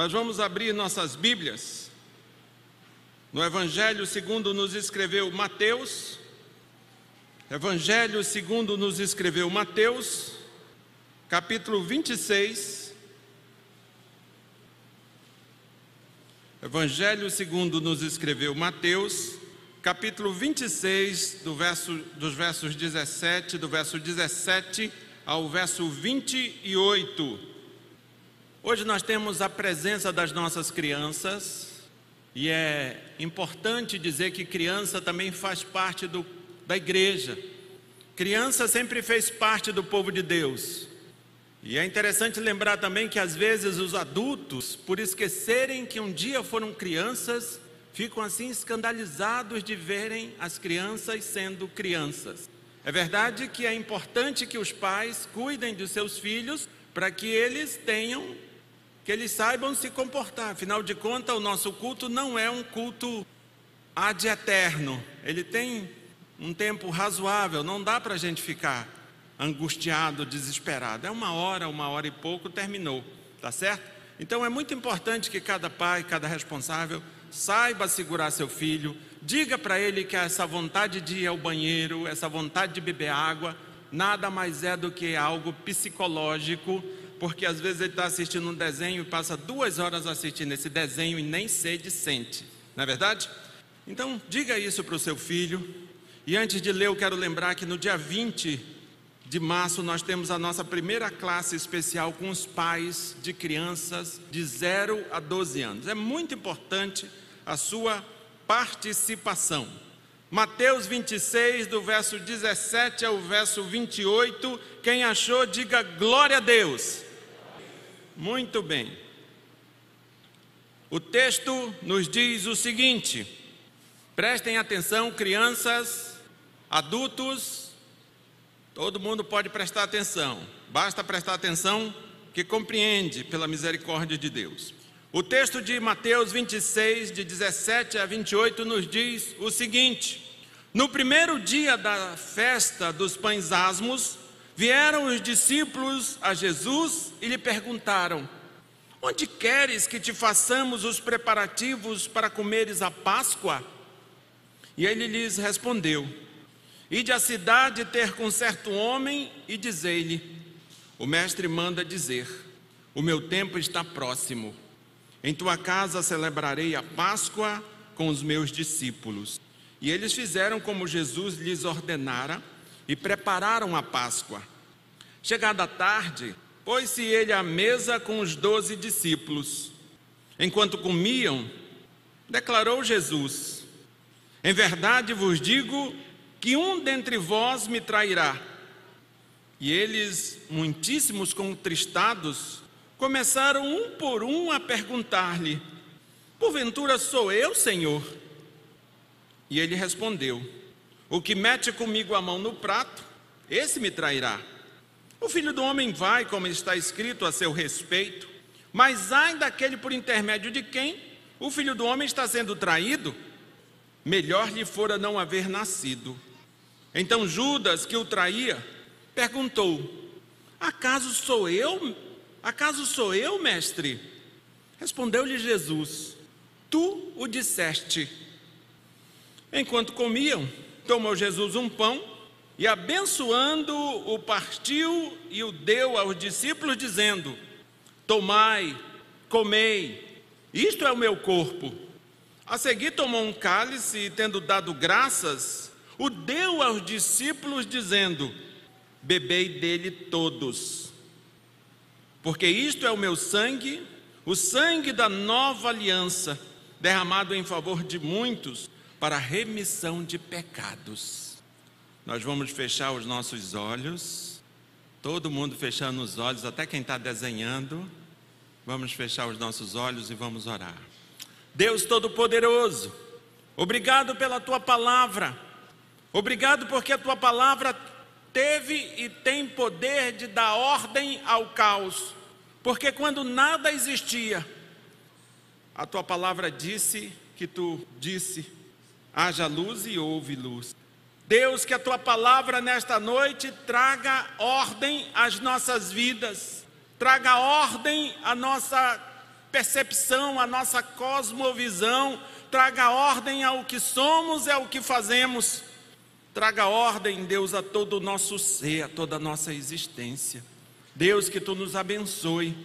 Nós vamos abrir nossas Bíblias no Evangelho segundo nos escreveu Mateus. Evangelho segundo nos escreveu Mateus, capítulo 26. Evangelho segundo nos escreveu Mateus, capítulo 26, do verso, dos versos 17, do verso 17 ao verso 28. Hoje nós temos a presença das nossas crianças e é importante dizer que criança também faz parte do, da igreja. Criança sempre fez parte do povo de Deus. E é interessante lembrar também que às vezes os adultos, por esquecerem que um dia foram crianças, ficam assim escandalizados de verem as crianças sendo crianças. É verdade que é importante que os pais cuidem dos seus filhos para que eles tenham que eles saibam se comportar. Afinal de contas, o nosso culto não é um culto ad eterno. Ele tem um tempo razoável, não dá para a gente ficar angustiado, desesperado. É uma hora, uma hora e pouco, terminou, tá certo? Então é muito importante que cada pai, cada responsável, saiba segurar seu filho, diga para ele que essa vontade de ir ao banheiro, essa vontade de beber água, nada mais é do que algo psicológico porque às vezes ele está assistindo um desenho e passa duas horas assistindo esse desenho e nem sede sente, não é verdade? Então, diga isso para o seu filho. E antes de ler, eu quero lembrar que no dia 20 de março nós temos a nossa primeira classe especial com os pais de crianças de 0 a 12 anos. É muito importante a sua participação. Mateus 26, do verso 17 ao verso 28. Quem achou, diga glória a Deus. Muito bem. O texto nos diz o seguinte: prestem atenção, crianças, adultos, todo mundo pode prestar atenção, basta prestar atenção que compreende pela misericórdia de Deus. O texto de Mateus 26, de 17 a 28, nos diz o seguinte: No primeiro dia da festa dos pães asmos, Vieram os discípulos a Jesus e lhe perguntaram: Onde queres que te façamos os preparativos para comeres a Páscoa? E ele lhes respondeu: Ide à cidade ter com certo homem e dizei-lhe: O mestre manda dizer: O meu tempo está próximo. Em tua casa celebrarei a Páscoa com os meus discípulos. E eles fizeram como Jesus lhes ordenara e prepararam a Páscoa. Chegada a tarde, pôs-se ele à mesa com os doze discípulos. Enquanto comiam, declarou Jesus: Em verdade vos digo que um dentre vós me trairá. E eles, muitíssimos contristados, começaram um por um a perguntar-lhe: Porventura sou eu, Senhor? E ele respondeu: O que mete comigo a mão no prato, esse me trairá. O filho do homem vai, como está escrito a seu respeito, mas ai daquele por intermédio de quem o filho do homem está sendo traído, melhor lhe fora não haver nascido. Então Judas, que o traía, perguntou: Acaso sou eu? Acaso sou eu, mestre? Respondeu-lhe Jesus: Tu o disseste. Enquanto comiam, tomou Jesus um pão e abençoando, o partiu e o deu aos discípulos, dizendo: Tomai, comei, isto é o meu corpo. A seguir tomou um cálice e, tendo dado graças, o deu aos discípulos, dizendo: Bebei dele todos, porque isto é o meu sangue, o sangue da nova aliança, derramado em favor de muitos para remissão de pecados. Nós vamos fechar os nossos olhos, todo mundo fechando os olhos, até quem está desenhando. Vamos fechar os nossos olhos e vamos orar. Deus Todo-Poderoso, obrigado pela tua palavra, obrigado porque a tua palavra teve e tem poder de dar ordem ao caos, porque quando nada existia, a tua palavra disse que tu disse: haja luz e houve luz. Deus, que a tua palavra nesta noite traga ordem às nossas vidas, traga ordem à nossa percepção, a nossa cosmovisão, traga ordem ao que somos e ao que fazemos. Traga ordem, Deus, a todo o nosso ser, a toda a nossa existência. Deus, que tu nos abençoe,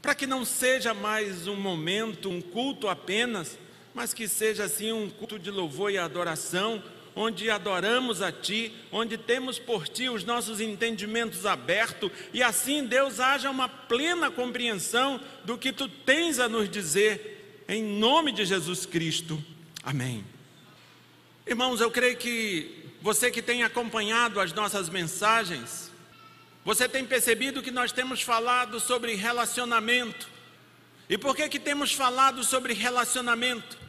para que não seja mais um momento, um culto apenas, mas que seja assim um culto de louvor e adoração, onde adoramos a Ti, onde temos por Ti os nossos entendimentos abertos, e assim, Deus, haja uma plena compreensão do que Tu tens a nos dizer, em nome de Jesus Cristo. Amém. Irmãos, eu creio que você que tem acompanhado as nossas mensagens, você tem percebido que nós temos falado sobre relacionamento. E por que que temos falado sobre relacionamento?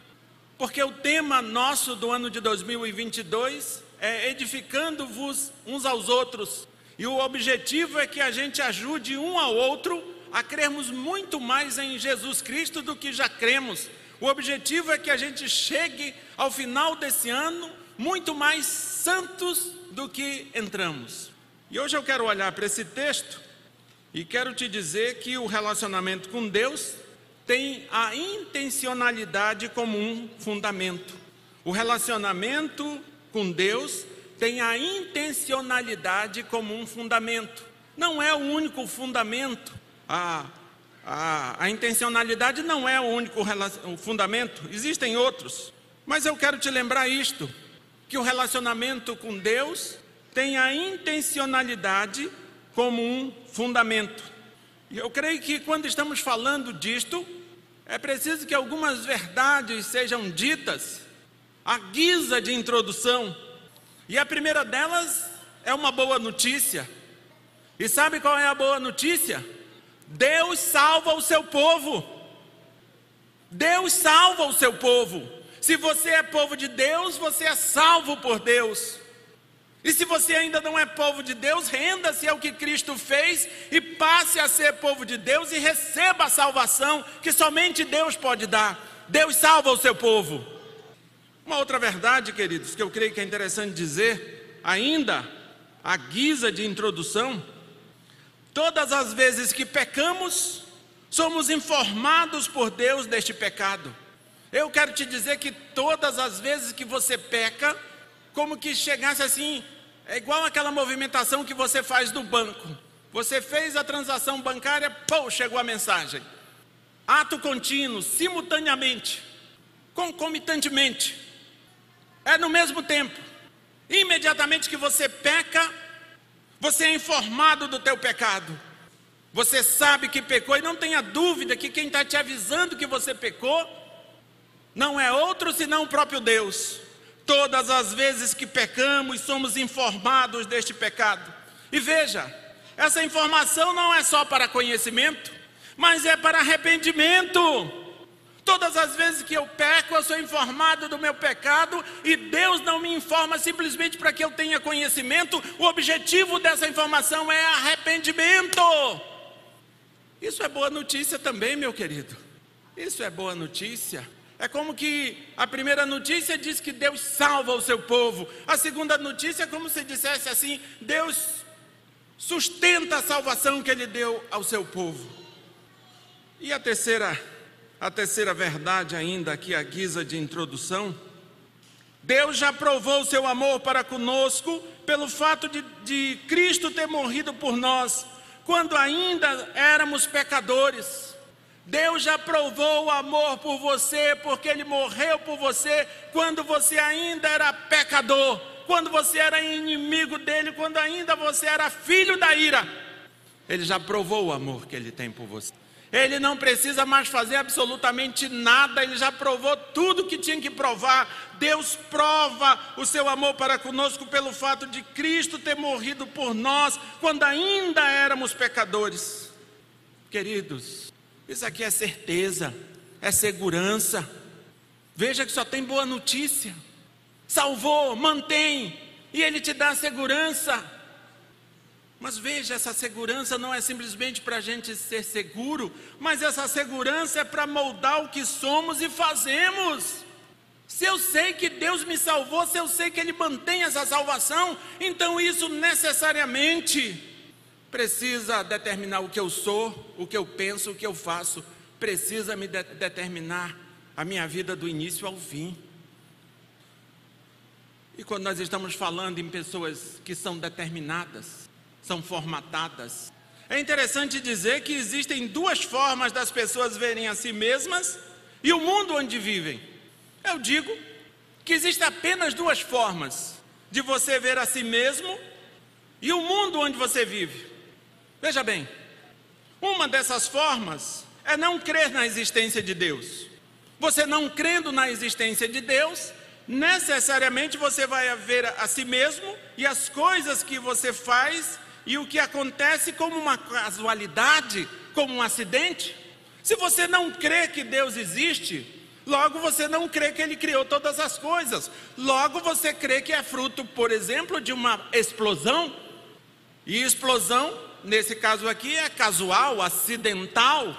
Porque o tema nosso do ano de 2022 é edificando-vos uns aos outros. E o objetivo é que a gente ajude um ao outro a crermos muito mais em Jesus Cristo do que já cremos. O objetivo é que a gente chegue ao final desse ano muito mais santos do que entramos. E hoje eu quero olhar para esse texto e quero te dizer que o relacionamento com Deus tem a intencionalidade como um fundamento. O relacionamento com Deus tem a intencionalidade como um fundamento. Não é o único fundamento. A, a, a intencionalidade não é o único o fundamento, existem outros. Mas eu quero te lembrar isto: que o relacionamento com Deus tem a intencionalidade como um fundamento. Eu creio que quando estamos falando disto, é preciso que algumas verdades sejam ditas à guisa de introdução. E a primeira delas é uma boa notícia. E sabe qual é a boa notícia? Deus salva o seu povo. Deus salva o seu povo. Se você é povo de Deus, você é salvo por Deus. E se você ainda não é povo de Deus, renda-se ao que Cristo fez e passe a ser povo de Deus e receba a salvação que somente Deus pode dar. Deus salva o seu povo. Uma outra verdade, queridos, que eu creio que é interessante dizer, ainda a guisa de introdução, todas as vezes que pecamos, somos informados por Deus deste pecado. Eu quero te dizer que todas as vezes que você peca, como que chegasse assim, é igual aquela movimentação que você faz no banco. Você fez a transação bancária, pô, chegou a mensagem. Ato contínuo, simultaneamente, concomitantemente. É no mesmo tempo. Imediatamente que você peca, você é informado do teu pecado. Você sabe que pecou e não tenha dúvida que quem está te avisando que você pecou não é outro senão o próprio Deus. Todas as vezes que pecamos, somos informados deste pecado. E veja, essa informação não é só para conhecimento, mas é para arrependimento. Todas as vezes que eu peco, eu sou informado do meu pecado e Deus não me informa simplesmente para que eu tenha conhecimento. O objetivo dessa informação é arrependimento. Isso é boa notícia também, meu querido. Isso é boa notícia. É como que a primeira notícia diz que Deus salva o seu povo. A segunda notícia é como se dissesse assim: Deus sustenta a salvação que ele deu ao seu povo. E a terceira, a terceira verdade ainda aqui a guisa de introdução, Deus já provou o seu amor para conosco pelo fato de, de Cristo ter morrido por nós, quando ainda éramos pecadores. Deus já provou o amor por você, porque Ele morreu por você quando você ainda era pecador, quando você era inimigo dele, quando ainda você era filho da ira. Ele já provou o amor que Ele tem por você. Ele não precisa mais fazer absolutamente nada, ele já provou tudo que tinha que provar. Deus prova o seu amor para conosco pelo fato de Cristo ter morrido por nós quando ainda éramos pecadores. Queridos, isso aqui é certeza, é segurança. Veja que só tem boa notícia. Salvou, mantém, e Ele te dá segurança. Mas veja, essa segurança não é simplesmente para a gente ser seguro, mas essa segurança é para moldar o que somos e fazemos. Se eu sei que Deus me salvou, se eu sei que Ele mantém essa salvação, então isso necessariamente precisa determinar o que eu sou, o que eu penso, o que eu faço, precisa me de determinar a minha vida do início ao fim. E quando nós estamos falando em pessoas que são determinadas, são formatadas, é interessante dizer que existem duas formas das pessoas verem a si mesmas e o mundo onde vivem. Eu digo que existem apenas duas formas de você ver a si mesmo e o mundo onde você vive. Veja bem, uma dessas formas é não crer na existência de Deus. Você não crendo na existência de Deus, necessariamente você vai ver a si mesmo e as coisas que você faz e o que acontece como uma casualidade, como um acidente. Se você não crê que Deus existe, logo você não crê que Ele criou todas as coisas. Logo você crê que é fruto, por exemplo, de uma explosão. E explosão, nesse caso aqui, é casual, acidental.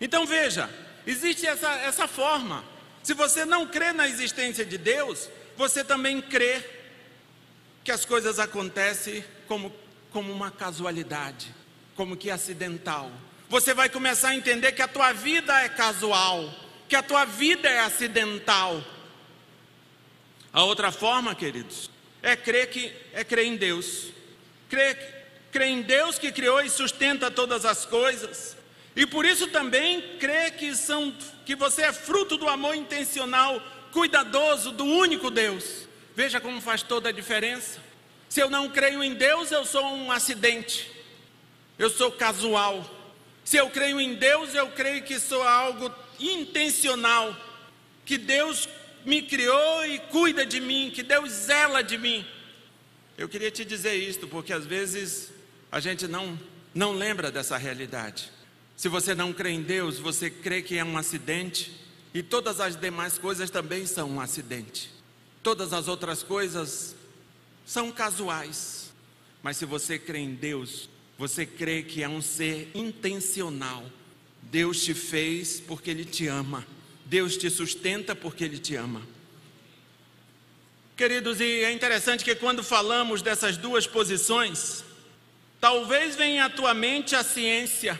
Então veja, existe essa, essa forma. Se você não crê na existência de Deus, você também crê que as coisas acontecem como, como uma casualidade, como que acidental. Você vai começar a entender que a tua vida é casual, que a tua vida é acidental. A outra forma, queridos, é crer que é crer em Deus. Crer, crer em Deus que criou e sustenta todas as coisas. E por isso também crê que, são, que você é fruto do amor intencional, cuidadoso do único Deus. Veja como faz toda a diferença. Se eu não creio em Deus, eu sou um acidente, eu sou casual. Se eu creio em Deus, eu creio que sou algo intencional, que Deus me criou e cuida de mim, que Deus zela de mim. Eu queria te dizer isto, porque às vezes a gente não, não lembra dessa realidade. Se você não crê em Deus, você crê que é um acidente, e todas as demais coisas também são um acidente. Todas as outras coisas são casuais. Mas se você crê em Deus, você crê que é um ser intencional. Deus te fez porque Ele te ama. Deus te sustenta porque Ele te ama. Queridos, e é interessante que quando falamos dessas duas posições, talvez venha à tua mente a ciência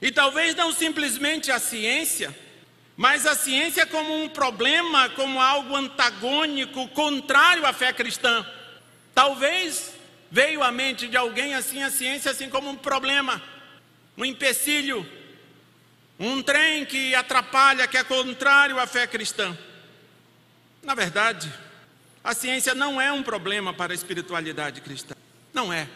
e talvez não simplesmente a ciência, mas a ciência como um problema, como algo antagônico, contrário à fé cristã. Talvez veio à mente de alguém assim a ciência assim como um problema, um empecilho, um trem que atrapalha, que é contrário à fé cristã. Na verdade, a ciência não é um problema para a espiritualidade cristã. Não é.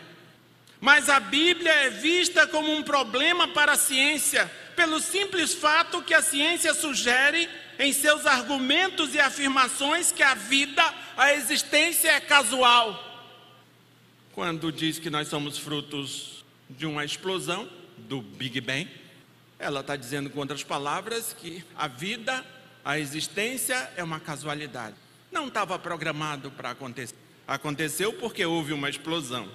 Mas a Bíblia é vista como um problema para a ciência, pelo simples fato que a ciência sugere em seus argumentos e afirmações que a vida, a existência é casual. Quando diz que nós somos frutos de uma explosão, do Big Bang, ela está dizendo com outras palavras que a vida, a existência é uma casualidade. Não estava programado para acontecer. Aconteceu porque houve uma explosão.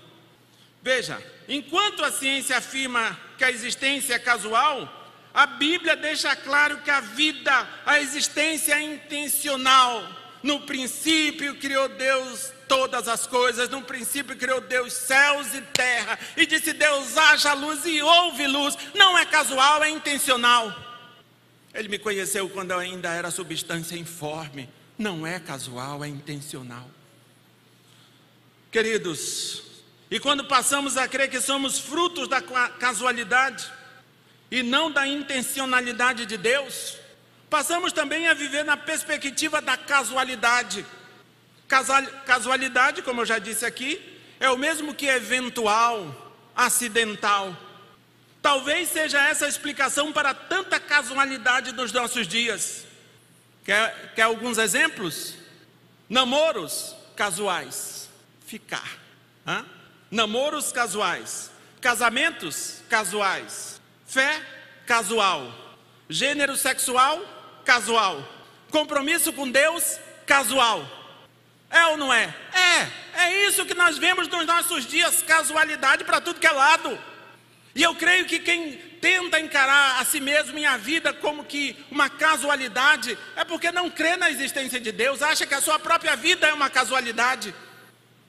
Veja, enquanto a ciência afirma que a existência é casual, a Bíblia deixa claro que a vida, a existência é intencional. No princípio criou Deus todas as coisas, no princípio criou Deus céus e terra, e disse Deus haja luz e houve luz. Não é casual, é intencional. Ele me conheceu quando eu ainda era substância informe. Não é casual, é intencional. Queridos, e quando passamos a crer que somos frutos da casualidade e não da intencionalidade de Deus, passamos também a viver na perspectiva da casualidade. Casualidade, como eu já disse aqui, é o mesmo que eventual, acidental. Talvez seja essa a explicação para tanta casualidade nos nossos dias. Quer, quer alguns exemplos? Namoros casuais. Ficar. Hã? Namoros casuais, casamentos casuais, fé casual, gênero sexual casual, compromisso com Deus casual. É ou não é? É, é isso que nós vemos nos nossos dias, casualidade para tudo que é lado. E eu creio que quem tenta encarar a si mesmo e a vida como que uma casualidade, é porque não crê na existência de Deus, acha que a sua própria vida é uma casualidade.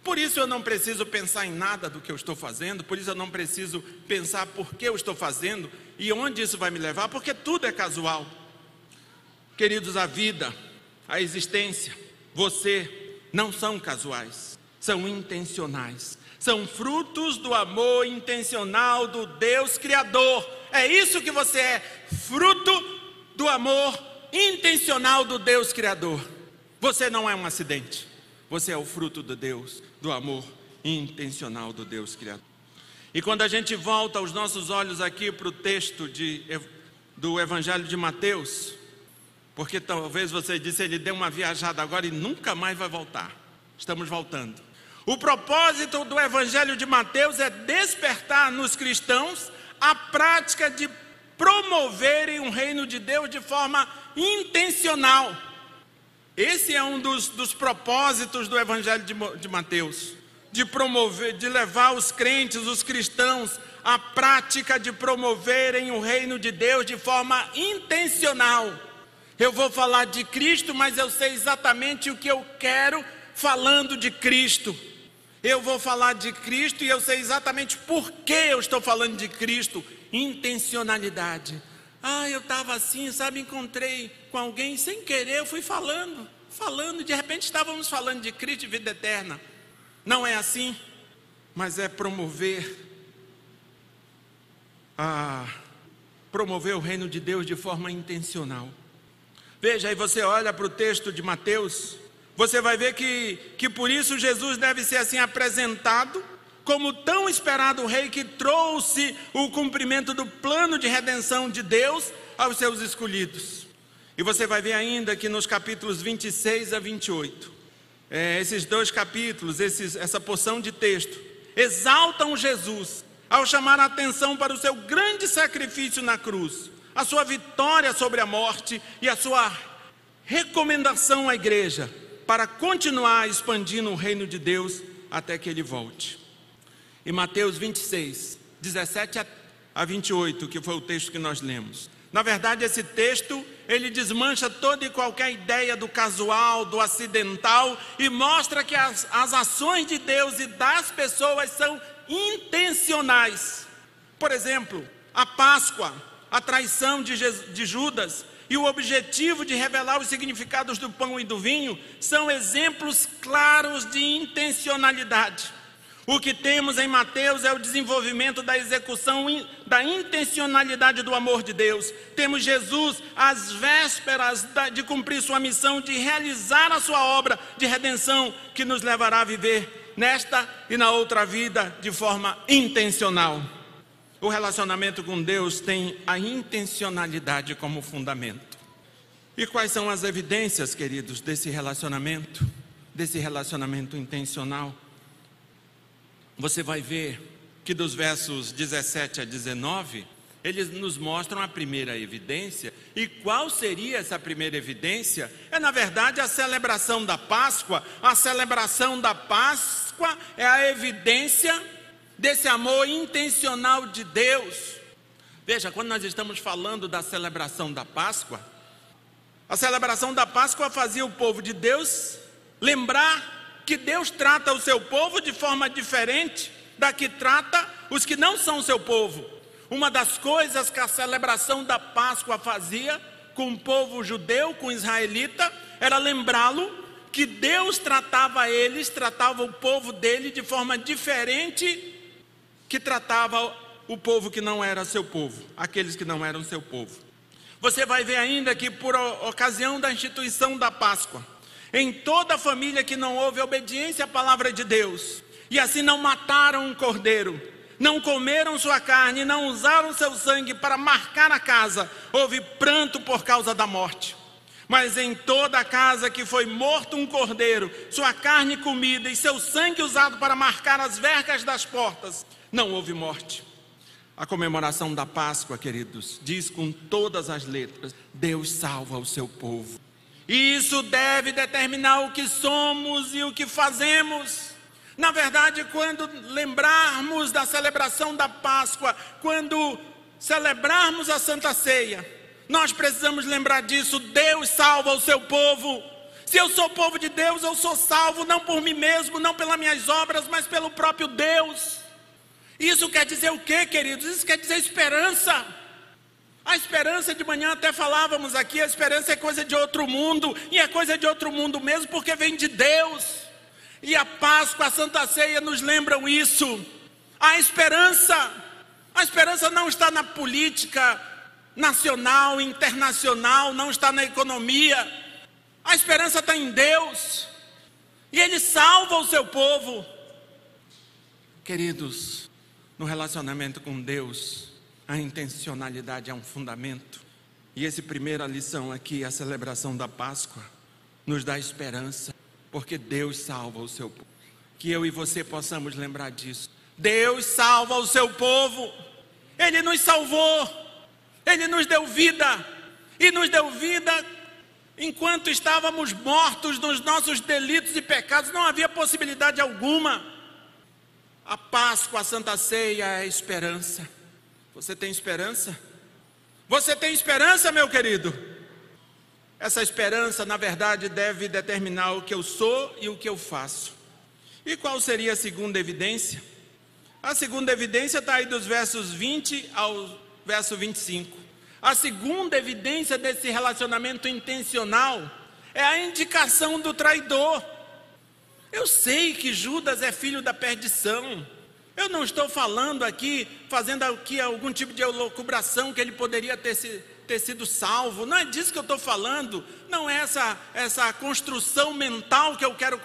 Por isso eu não preciso pensar em nada do que eu estou fazendo, por isso eu não preciso pensar por que eu estou fazendo e onde isso vai me levar, porque tudo é casual. Queridos, a vida, a existência, você não são casuais, são intencionais, são frutos do amor intencional do Deus Criador. É isso que você é, fruto do amor intencional do Deus Criador. Você não é um acidente, você é o fruto de Deus, do amor intencional do Deus Criador. E quando a gente volta os nossos olhos aqui para o texto de, do Evangelho de Mateus, porque talvez você disse, ele deu uma viajada agora e nunca mais vai voltar. Estamos voltando. O propósito do Evangelho de Mateus é despertar nos cristãos a prática de promoverem o reino de Deus de forma intencional. Esse é um dos, dos propósitos do Evangelho de, de Mateus, de promover, de levar os crentes, os cristãos, à prática de promoverem o reino de Deus de forma intencional. Eu vou falar de Cristo, mas eu sei exatamente o que eu quero falando de Cristo. Eu vou falar de Cristo e eu sei exatamente por que eu estou falando de Cristo. Intencionalidade. Ah, eu estava assim, sabe, encontrei com alguém sem querer, eu fui falando, falando, de repente estávamos falando de Cristo e vida eterna. Não é assim, mas é promover a promover o reino de Deus de forma intencional. Veja, aí você olha para o texto de Mateus, você vai ver que, que por isso Jesus deve ser assim apresentado como tão esperado rei que trouxe o cumprimento do plano de redenção de Deus aos seus escolhidos. E você vai ver ainda que nos capítulos 26 a 28, é, esses dois capítulos, esses, essa porção de texto, exaltam Jesus ao chamar a atenção para o seu grande sacrifício na cruz a sua vitória sobre a morte e a sua recomendação à igreja para continuar expandindo o reino de Deus até que ele volte. Em Mateus 26, 17 a 28, que foi o texto que nós lemos. Na verdade, esse texto, ele desmancha toda e qualquer ideia do casual, do acidental e mostra que as, as ações de Deus e das pessoas são intencionais. Por exemplo, a Páscoa a traição de, de Judas e o objetivo de revelar os significados do pão e do vinho são exemplos claros de intencionalidade. O que temos em Mateus é o desenvolvimento da execução da intencionalidade do amor de Deus. Temos Jesus às vésperas de cumprir sua missão de realizar a sua obra de redenção que nos levará a viver nesta e na outra vida de forma intencional. O relacionamento com Deus tem a intencionalidade como fundamento. E quais são as evidências, queridos, desse relacionamento, desse relacionamento intencional? Você vai ver que dos versos 17 a 19, eles nos mostram a primeira evidência. E qual seria essa primeira evidência? É, na verdade, a celebração da Páscoa. A celebração da Páscoa é a evidência desse amor intencional de Deus. Veja, quando nós estamos falando da celebração da Páscoa, a celebração da Páscoa fazia o povo de Deus lembrar que Deus trata o seu povo de forma diferente da que trata os que não são seu povo. Uma das coisas que a celebração da Páscoa fazia com o povo judeu, com o israelita, era lembrá-lo que Deus tratava eles, tratava o povo dele de forma diferente que tratava o povo que não era seu povo, aqueles que não eram seu povo. Você vai ver ainda que, por ocasião da instituição da Páscoa, em toda a família que não houve obediência à palavra de Deus, e assim não mataram um cordeiro, não comeram sua carne, não usaram seu sangue para marcar a casa, houve pranto por causa da morte. Mas em toda a casa que foi morto um cordeiro, sua carne comida e seu sangue usado para marcar as vergas das portas, não houve morte. A comemoração da Páscoa, queridos, diz com todas as letras: Deus salva o seu povo. E isso deve determinar o que somos e o que fazemos. Na verdade, quando lembrarmos da celebração da Páscoa, quando celebrarmos a Santa Ceia, nós precisamos lembrar disso. Deus salva o seu povo. Se eu sou povo de Deus, eu sou salvo não por mim mesmo, não pelas minhas obras, mas pelo próprio Deus. Isso quer dizer o que, queridos? Isso quer dizer esperança. A esperança de manhã até falávamos aqui, a esperança é coisa de outro mundo, e é coisa de outro mundo mesmo porque vem de Deus. E a Páscoa, a Santa Ceia nos lembram isso. A esperança, a esperança não está na política nacional, internacional, não está na economia. A esperança está em Deus. E Ele salva o seu povo. Queridos, no relacionamento com Deus, a intencionalidade é um fundamento. E essa primeira lição aqui, a celebração da Páscoa, nos dá esperança, porque Deus salva o seu povo. Que eu e você possamos lembrar disso. Deus salva o seu povo. Ele nos salvou. Ele nos deu vida. E nos deu vida enquanto estávamos mortos nos nossos delitos e pecados, não havia possibilidade alguma. A Páscoa, a Santa Ceia é a esperança. Você tem esperança? Você tem esperança, meu querido? Essa esperança, na verdade, deve determinar o que eu sou e o que eu faço. E qual seria a segunda evidência? A segunda evidência está aí dos versos 20 ao verso 25. A segunda evidência desse relacionamento intencional é a indicação do traidor. Eu sei que Judas é filho da perdição. Eu não estou falando aqui, fazendo aqui algum tipo de elucubração que ele poderia ter, se, ter sido salvo. Não é disso que eu estou falando. Não é essa, essa construção mental que eu, quero,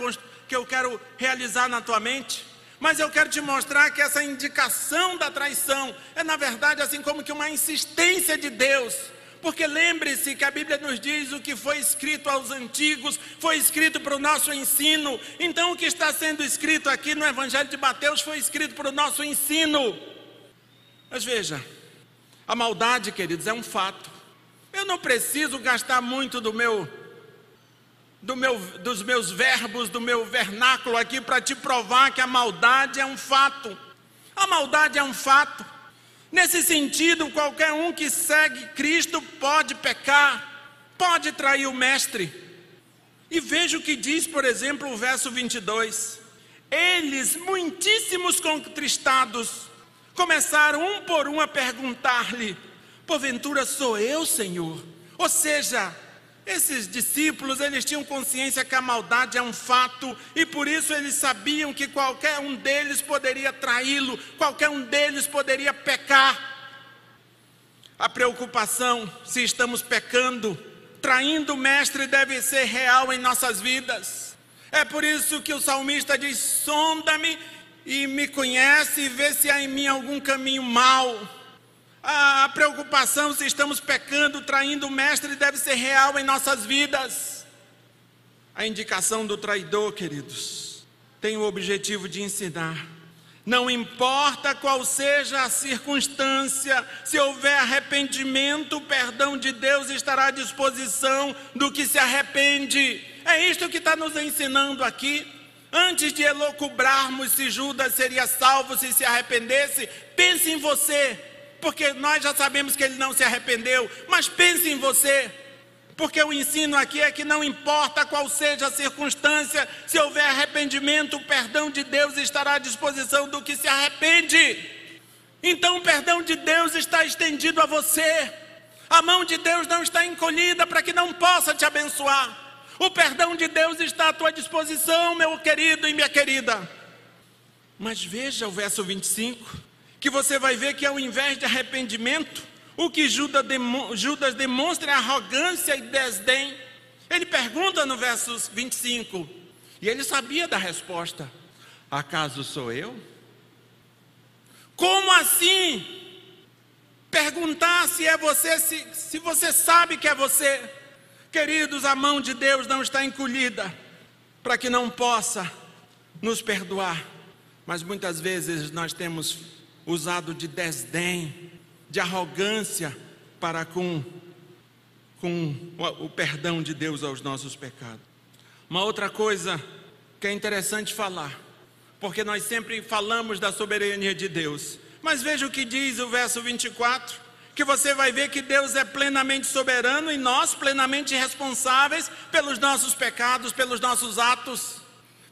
que eu quero realizar na tua mente. Mas eu quero te mostrar que essa indicação da traição é, na verdade, assim como que uma insistência de Deus porque lembre-se que a Bíblia nos diz o que foi escrito aos antigos, foi escrito para o nosso ensino. Então, o que está sendo escrito aqui no Evangelho de Mateus foi escrito para o nosso ensino. Mas veja, a maldade, queridos, é um fato. Eu não preciso gastar muito do meu, do meu, dos meus verbos, do meu vernáculo aqui para te provar que a maldade é um fato. A maldade é um fato. Nesse sentido, qualquer um que segue Cristo pode pecar, pode trair o Mestre. E veja o que diz, por exemplo, o verso 22. Eles, muitíssimos contristados, começaram um por um a perguntar-lhe: Porventura sou eu, Senhor? Ou seja, esses discípulos, eles tinham consciência que a maldade é um fato e por isso eles sabiam que qualquer um deles poderia traí-lo, qualquer um deles poderia pecar. A preocupação se estamos pecando, traindo o mestre deve ser real em nossas vidas. É por isso que o salmista diz: "Sonda-me e me conhece e vê se há em mim algum caminho mau." A preocupação se estamos pecando, traindo o Mestre, deve ser real em nossas vidas. A indicação do traidor, queridos, tem o objetivo de ensinar. Não importa qual seja a circunstância, se houver arrependimento, o perdão de Deus estará à disposição do que se arrepende. É isto que está nos ensinando aqui. Antes de elocubrarmos se Judas seria salvo se se arrependesse, pense em você porque nós já sabemos que ele não se arrependeu, mas pense em você. Porque o ensino aqui é que não importa qual seja a circunstância, se houver arrependimento, o perdão de Deus estará à disposição do que se arrepende. Então o perdão de Deus está estendido a você. A mão de Deus não está encolhida para que não possa te abençoar. O perdão de Deus está à tua disposição, meu querido e minha querida. Mas veja o verso 25 que você vai ver que ao invés de arrependimento, o que Judas demonstra é arrogância e desdém. Ele pergunta no verso 25, e ele sabia da resposta: Acaso sou eu? Como assim? Perguntar se é você, se, se você sabe que é você. Queridos, a mão de Deus não está encolhida para que não possa nos perdoar, mas muitas vezes nós temos usado de desdém, de arrogância para com, com o perdão de Deus aos nossos pecados. Uma outra coisa que é interessante falar, porque nós sempre falamos da soberania de Deus, mas veja o que diz o verso 24: que você vai ver que Deus é plenamente soberano e nós plenamente responsáveis pelos nossos pecados, pelos nossos atos.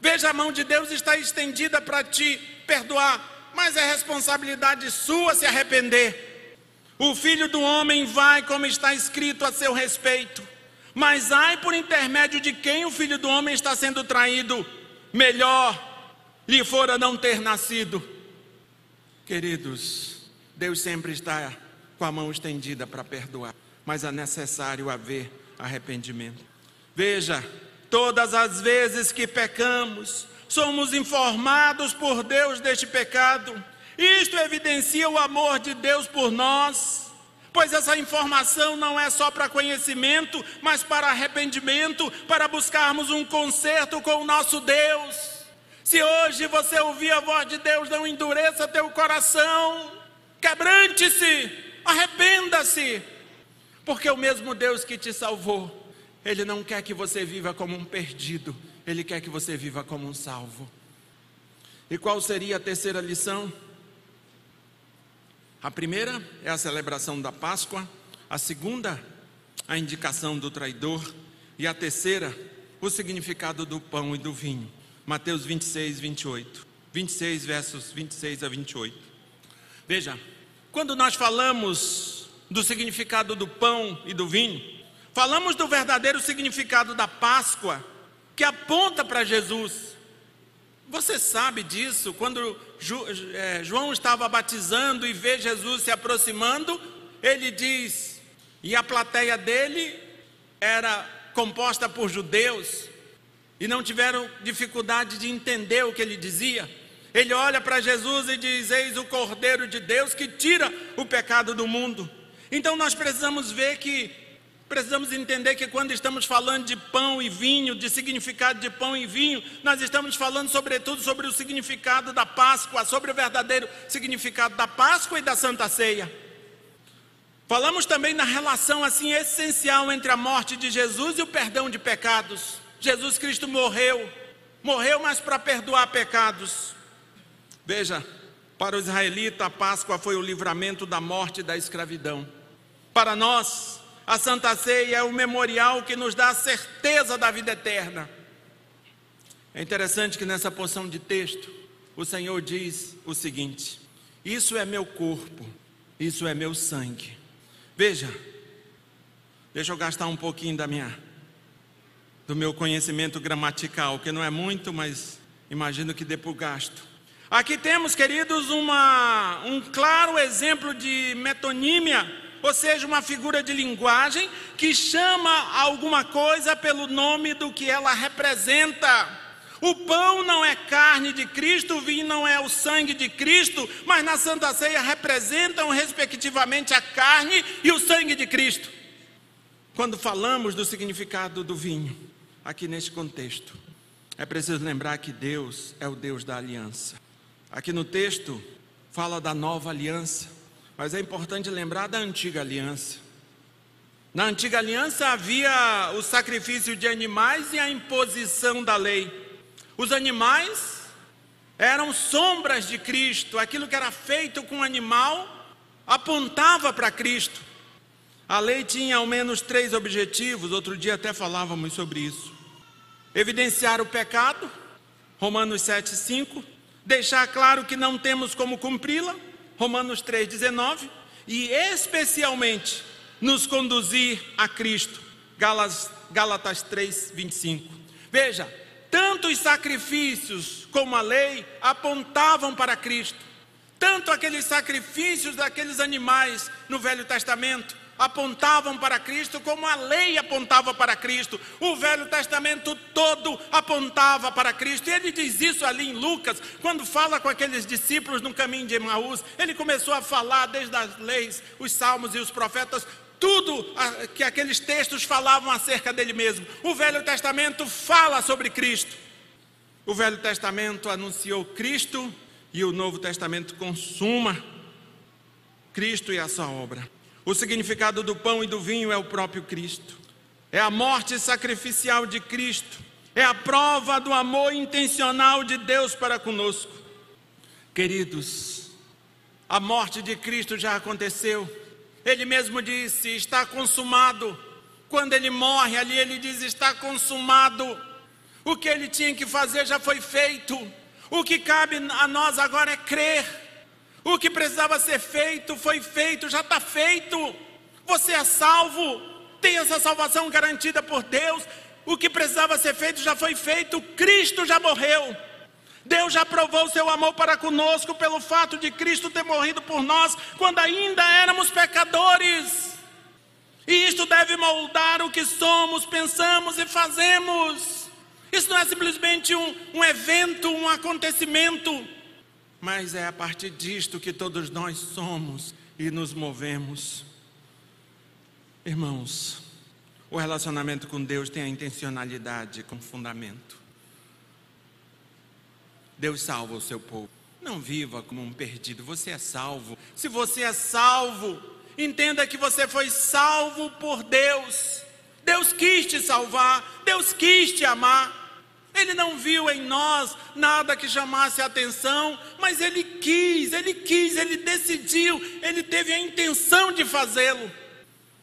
Veja, a mão de Deus está estendida para te perdoar, mas é responsabilidade sua se arrepender. O filho do homem vai, como está escrito a seu respeito, mas ai por intermédio de quem o filho do homem está sendo traído, melhor lhe fora não ter nascido. Queridos, Deus sempre está com a mão estendida para perdoar, mas é necessário haver arrependimento. Veja, todas as vezes que pecamos, somos informados por Deus deste pecado. Isto evidencia o amor de Deus por nós, pois essa informação não é só para conhecimento, mas para arrependimento, para buscarmos um conserto com o nosso Deus. Se hoje você ouvir a voz de Deus, não endureça teu coração, quebrante-se, arrependa-se, porque o mesmo Deus que te salvou, Ele não quer que você viva como um perdido, Ele quer que você viva como um salvo. E qual seria a terceira lição? A primeira é a celebração da Páscoa, a segunda, a indicação do traidor, e a terceira, o significado do pão e do vinho. Mateus 26, 28. 26, versos 26 a 28. Veja, quando nós falamos do significado do pão e do vinho, falamos do verdadeiro significado da Páscoa, que aponta para Jesus. Você sabe disso? Quando é, João estava batizando e vê Jesus se aproximando, ele diz, e a plateia dele era composta por judeus, e não tiveram dificuldade de entender o que ele dizia. Ele olha para Jesus e diz: Eis o Cordeiro de Deus que tira o pecado do mundo. Então nós precisamos ver que, precisamos entender que quando estamos falando de pão e vinho, de significado de pão e vinho, nós estamos falando sobretudo sobre o significado da Páscoa, sobre o verdadeiro significado da Páscoa e da Santa Ceia. Falamos também na relação assim essencial entre a morte de Jesus e o perdão de pecados. Jesus Cristo morreu, morreu, mas para perdoar pecados. Veja, para o israelita, a Páscoa foi o livramento da morte e da escravidão. Para nós, a Santa Ceia é o memorial que nos dá a certeza da vida eterna. É interessante que nessa porção de texto, o Senhor diz o seguinte: Isso é meu corpo, isso é meu sangue. Veja, deixa eu gastar um pouquinho da minha do meu conhecimento gramatical, que não é muito, mas imagino que dê por gasto. Aqui temos, queridos, uma, um claro exemplo de metonímia, ou seja, uma figura de linguagem que chama alguma coisa pelo nome do que ela representa. O pão não é carne de Cristo, o vinho não é o sangue de Cristo, mas na Santa Ceia representam respectivamente a carne e o sangue de Cristo. Quando falamos do significado do vinho, aqui neste contexto, é preciso lembrar que Deus é o Deus da aliança. Aqui no texto fala da nova aliança, mas é importante lembrar da antiga aliança. Na antiga aliança havia o sacrifício de animais e a imposição da lei. Os animais eram sombras de Cristo, aquilo que era feito com o animal apontava para Cristo. A lei tinha ao menos três objetivos, outro dia até falávamos sobre isso evidenciar o pecado, Romanos 7:5, deixar claro que não temos como cumpri-la, Romanos 3:19, e especialmente nos conduzir a Cristo, Gálatas 3:25. Veja, tanto os sacrifícios como a lei apontavam para Cristo. Tanto aqueles sacrifícios daqueles animais no Velho Testamento, apontavam para Cristo, como a lei apontava para Cristo, o Velho Testamento todo apontava para Cristo. E ele diz isso ali em Lucas, quando fala com aqueles discípulos no caminho de Emaús, ele começou a falar desde as leis, os salmos e os profetas, tudo que aqueles textos falavam acerca dele mesmo. O Velho Testamento fala sobre Cristo. O Velho Testamento anunciou Cristo e o Novo Testamento consuma Cristo e a sua obra. O significado do pão e do vinho é o próprio Cristo. É a morte sacrificial de Cristo. É a prova do amor intencional de Deus para conosco. Queridos, a morte de Cristo já aconteceu. Ele mesmo disse: Está consumado. Quando ele morre ali, ele diz: Está consumado. O que ele tinha que fazer já foi feito. O que cabe a nós agora é crer. O que precisava ser feito foi feito, já está feito. Você é salvo, tem essa salvação garantida por Deus. O que precisava ser feito já foi feito. Cristo já morreu. Deus já provou o seu amor para conosco pelo fato de Cristo ter morrido por nós quando ainda éramos pecadores. E isto deve moldar o que somos, pensamos e fazemos. Isso não é simplesmente um, um evento, um acontecimento, mas é a partir disto que todos nós somos e nos movemos. Irmãos, o relacionamento com Deus tem a intencionalidade como fundamento. Deus salva o seu povo. Não viva como um perdido, você é salvo. Se você é salvo, entenda que você foi salvo por Deus. Deus quis te salvar, Deus quis te amar. Ele não viu em nós nada que chamasse a atenção, mas ele quis, ele quis, ele decidiu, ele teve a intenção de fazê-lo.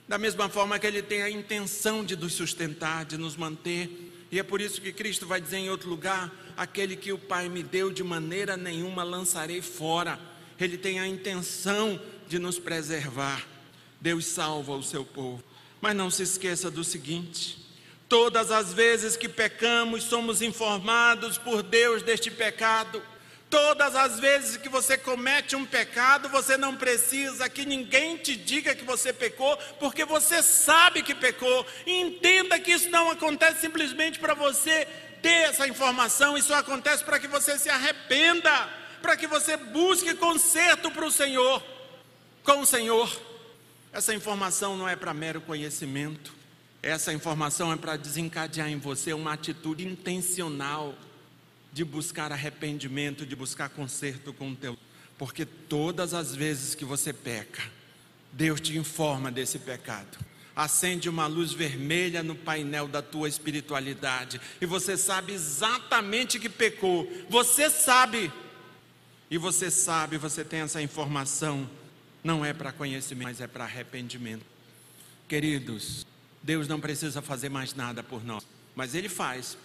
Da mesma forma que ele tem a intenção de nos sustentar, de nos manter. E é por isso que Cristo vai dizer em outro lugar: aquele que o Pai me deu, de maneira nenhuma lançarei fora. Ele tem a intenção de nos preservar. Deus salva o seu povo. Mas não se esqueça do seguinte: todas as vezes que pecamos, somos informados por Deus deste pecado. Todas as vezes que você comete um pecado, você não precisa que ninguém te diga que você pecou, porque você sabe que pecou. E entenda que isso não acontece simplesmente para você ter essa informação, isso acontece para que você se arrependa, para que você busque conserto para o Senhor, com o Senhor. Essa informação não é para mero conhecimento, essa informação é para desencadear em você uma atitude intencional de buscar arrependimento, de buscar conserto com o teu. Porque todas as vezes que você peca, Deus te informa desse pecado acende uma luz vermelha no painel da tua espiritualidade, e você sabe exatamente que pecou, você sabe, e você sabe, você tem essa informação, não é para conhecimento, mas é para arrependimento. Queridos, Deus não precisa fazer mais nada por nós, mas Ele faz.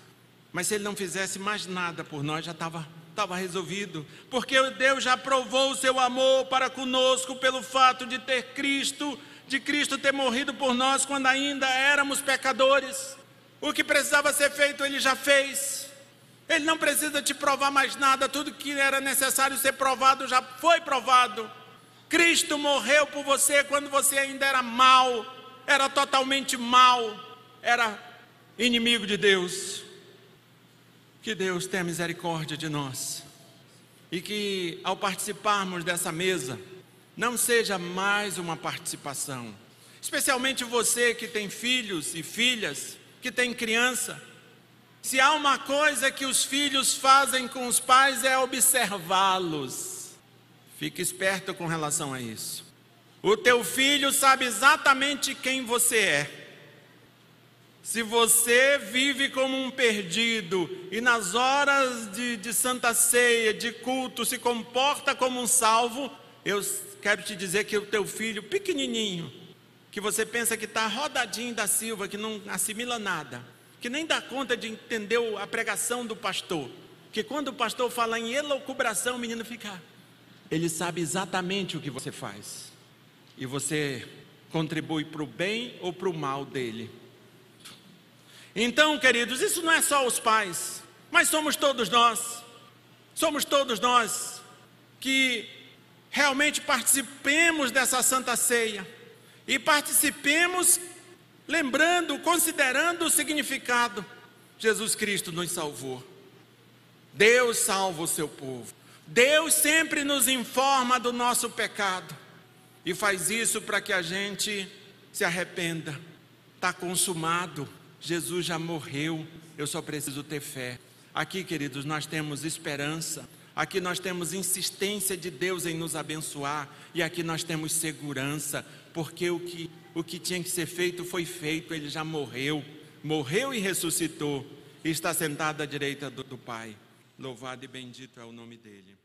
Mas se Ele não fizesse mais nada por nós, já estava estava resolvido, porque Deus já provou o seu amor para conosco pelo fato de ter Cristo de Cristo ter morrido por nós quando ainda éramos pecadores. O que precisava ser feito, Ele já fez. Ele não precisa te provar mais nada, tudo que era necessário ser provado já foi provado. Cristo morreu por você quando você ainda era mal, era totalmente mal, era inimigo de Deus. Que Deus tenha misericórdia de nós e que ao participarmos dessa mesa, não seja mais uma participação. Especialmente você que tem filhos e filhas, que tem criança. Se há uma coisa que os filhos fazem com os pais é observá-los. Fique esperto com relação a isso. O teu filho sabe exatamente quem você é. Se você vive como um perdido e nas horas de, de santa ceia, de culto, se comporta como um salvo, eu quero te dizer que o teu filho pequenininho, que você pensa que está rodadinho da Silva, que não assimila nada, que nem dá conta de entender a pregação do pastor, que quando o pastor fala em elocubração, o menino fica, ele sabe exatamente o que você faz, e você contribui para o bem ou para o mal dele. Então, queridos, isso não é só os pais, mas somos todos nós, somos todos nós que realmente participemos dessa santa ceia e participemos lembrando, considerando o significado. Jesus Cristo nos salvou. Deus salva o seu povo. Deus sempre nos informa do nosso pecado e faz isso para que a gente se arrependa. Está consumado. Jesus já morreu. Eu só preciso ter fé. Aqui, queridos, nós temos esperança. Aqui nós temos insistência de Deus em nos abençoar e aqui nós temos segurança, porque o que, o que tinha que ser feito foi feito, ele já morreu, morreu e ressuscitou, e está sentado à direita do, do Pai. Louvado e bendito é o nome dele.